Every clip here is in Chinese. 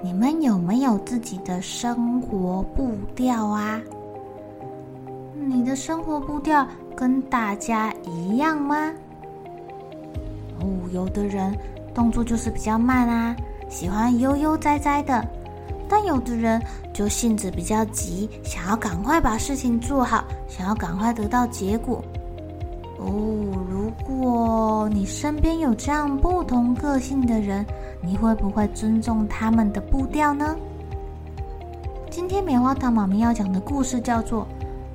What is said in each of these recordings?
你们有没有自己的生活步调啊？你的生活步调跟大家一样吗？哦，有的人动作就是比较慢啊，喜欢悠悠哉哉的；但有的人就性子比较急，想要赶快把事情做好，想要赶快得到结果。哦，如果你身边有这样不同个性的人，你会不会尊重他们的步调呢？今天棉花糖妈咪要讲的故事叫做《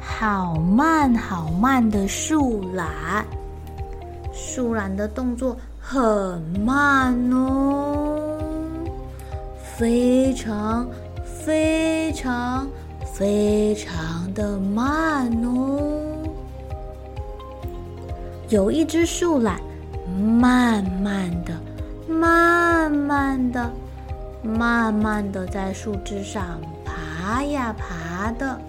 好慢好慢的树懒》。树懒的动作很慢哦，非常非常非常的慢哦。有一只树懒，慢慢的。慢慢的，慢慢的在树枝上爬呀爬的。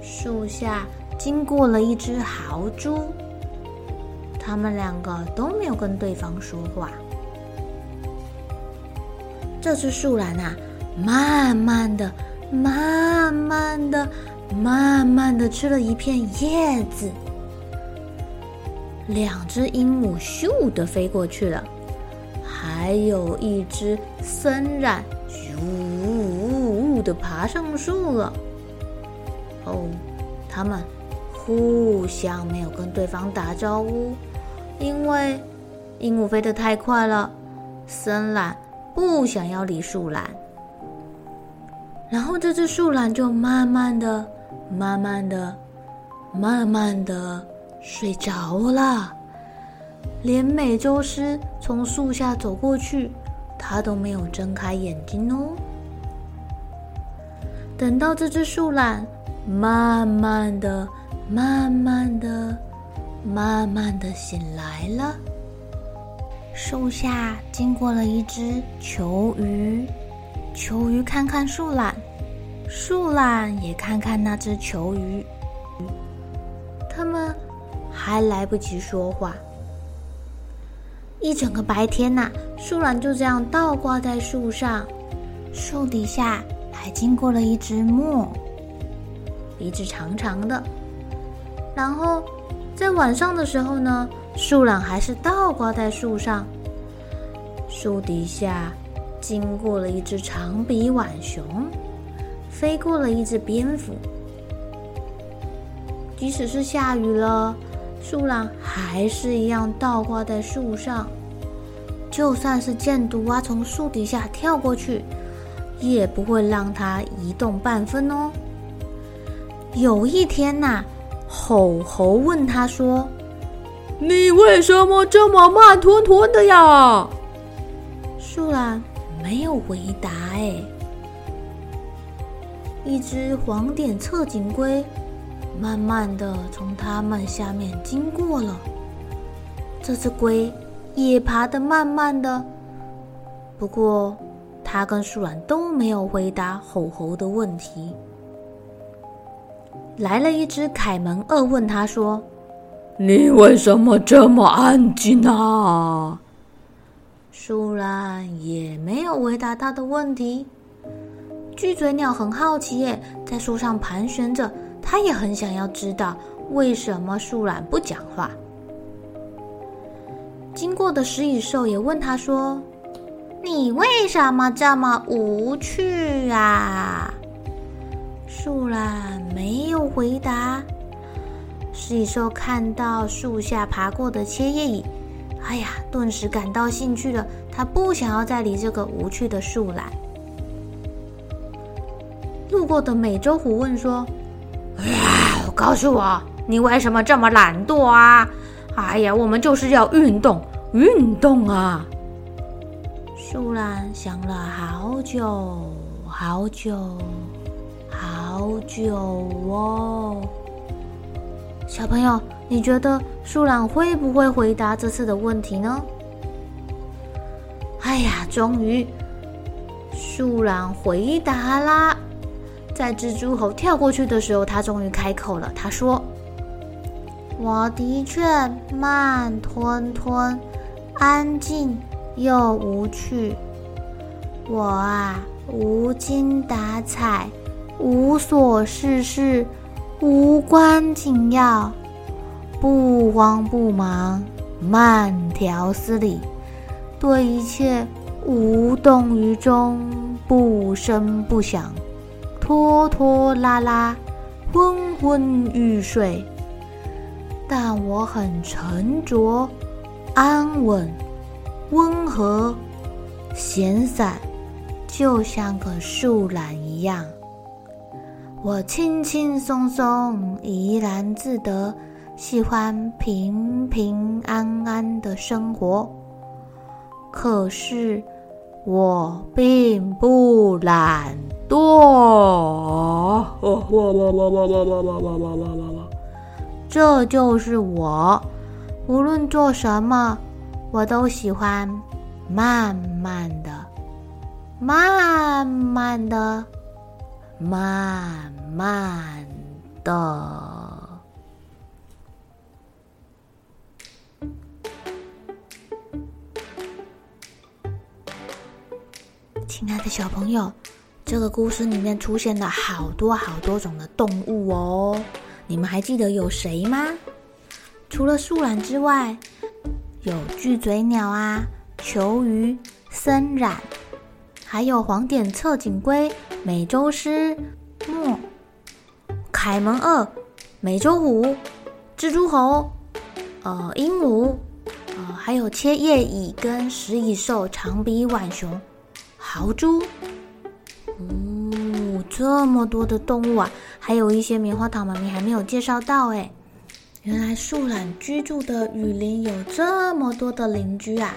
树下经过了一只豪猪，他们两个都没有跟对方说话。这只树懒啊，慢慢的、慢慢的、慢慢的吃了一片叶子。两只鹦鹉咻的飞过去了，还有一只森蚺咻的爬上树了。哦，他们互相没有跟对方打招呼，因为鹦鹉飞得太快了，森懒不想要理树懒。然后这只树懒就慢慢的、慢慢的、慢慢的。睡着了，连美洲狮从树下走过去，它都没有睁开眼睛哦。等到这只树懒慢慢的、慢慢的、慢慢的醒来了，树下经过了一只球鱼，球鱼看看树懒，树懒也看看那只球鱼，他们。还来不及说话，一整个白天呐、树懒就这样倒挂在树上。树底下还经过了一只墨，鼻子长长的。然后在晚上的时候呢，树懒还是倒挂在树上。树底下经过了一只长鼻浣熊，飞过了一只蝙蝠。即使是下雨了。树懒还是一样倒挂在树上，就算是箭毒蛙从树底下跳过去，也不会让它移动半分哦。有一天呐、啊，吼猴问他说：“你为什么这么慢吞吞的呀？”树懒没有回答。哎，一只黄点侧颈龟。慢慢的从它们下面经过了，这只龟也爬得慢慢的。不过，它跟树懒都没有回答吼吼的问题。来了一只凯门鳄，问他说：“你为什么这么安静啊？”树懒也没有回答他的问题。巨嘴鸟很好奇耶，在树上盘旋着。他也很想要知道为什么树懒不讲话。经过的食蚁兽也问他说：“你为什么这么无趣啊？”树懒没有回答。食蚁兽看到树下爬过的切叶蚁，哎呀，顿时感到兴趣了。他不想要再理这个无趣的树懒。路过的美洲虎问说：“哎，告诉我，你为什么这么懒惰啊？哎呀，我们就是要运动，运动啊！”树懒想了好久，好久，好久哦。小朋友，你觉得树懒会不会回答这次的问题呢？哎呀，终于，树懒回答啦！在蜘蛛猴跳过去的时候，他终于开口了。他说：“我的确慢吞吞，安静又无趣。我啊，无精打采，无所事事。”无关紧要，不慌不忙，慢条斯理，对一切无动于衷，不声不响，拖拖拉拉，昏昏欲睡。但我很沉着、安稳、温和、闲散，就像个树懒一样。我轻轻松松，怡然自得，喜欢平平安安的生活。可是我并不懒惰，这就是我。无论做什么，我都喜欢慢慢的，慢慢的。慢慢的，亲爱的小朋友，这个故事里面出现了好多好多种的动物哦。你们还记得有谁吗？除了树懒之外，有巨嘴鸟啊、球鱼、森蚺，还有黄点侧颈龟。美洲狮、貘、凯门鳄、美洲虎、蜘蛛猴、呃鹦鹉，呃还有切叶蚁跟食蚁兽、长鼻浣熊、豪猪，哦，这么多的动物啊！还有一些棉花糖妈咪还没有介绍到诶，原来树懒居住的雨林有这么多的邻居啊！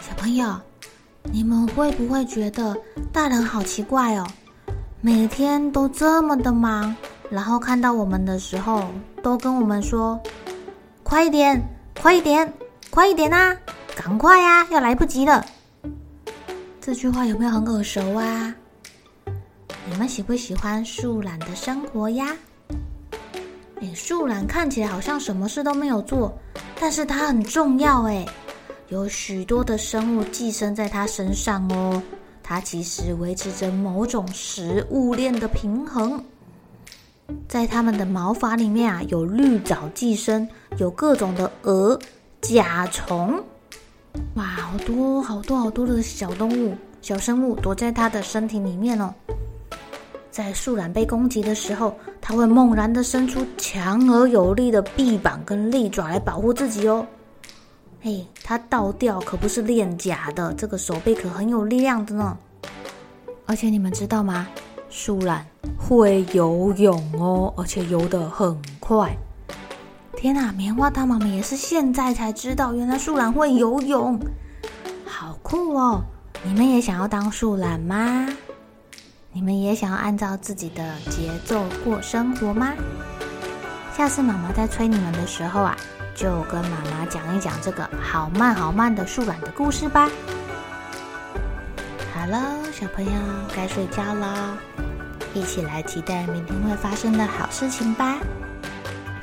小朋友。你们会不会觉得大人好奇怪哦？每天都这么的忙，然后看到我们的时候，都跟我们说：“快一点，快一点，快一点啊！赶快呀，要来不及了。”这句话有没有很耳熟啊？你们喜不喜欢树懒的生活呀？诶，树懒看起来好像什么事都没有做，但是它很重要诶。有许多的生物寄生在它身上哦，它其实维持着某种食物链的平衡。在它们的毛发里面啊，有绿藻寄生，有各种的蛾、甲虫，哇，好多好多好多的小动物、小生物躲在它的身体里面哦。在树懒被攻击的时候，它会猛然的伸出强而有力的臂膀跟利爪来保护自己哦。嘿，它倒吊可不是练假的，这个手背可很有力量的呢。而且你们知道吗？树懒会游泳哦，而且游得很快。天哪，棉花糖妈妈也是现在才知道，原来树懒会游泳，好酷哦！你们也想要当树懒吗？你们也想要按照自己的节奏过生活吗？下次妈妈在催你们的时候啊。就跟妈妈讲一讲这个好慢好慢的树懒的故事吧。好了，小朋友该睡觉了，一起来期待明天会发生的好事情吧。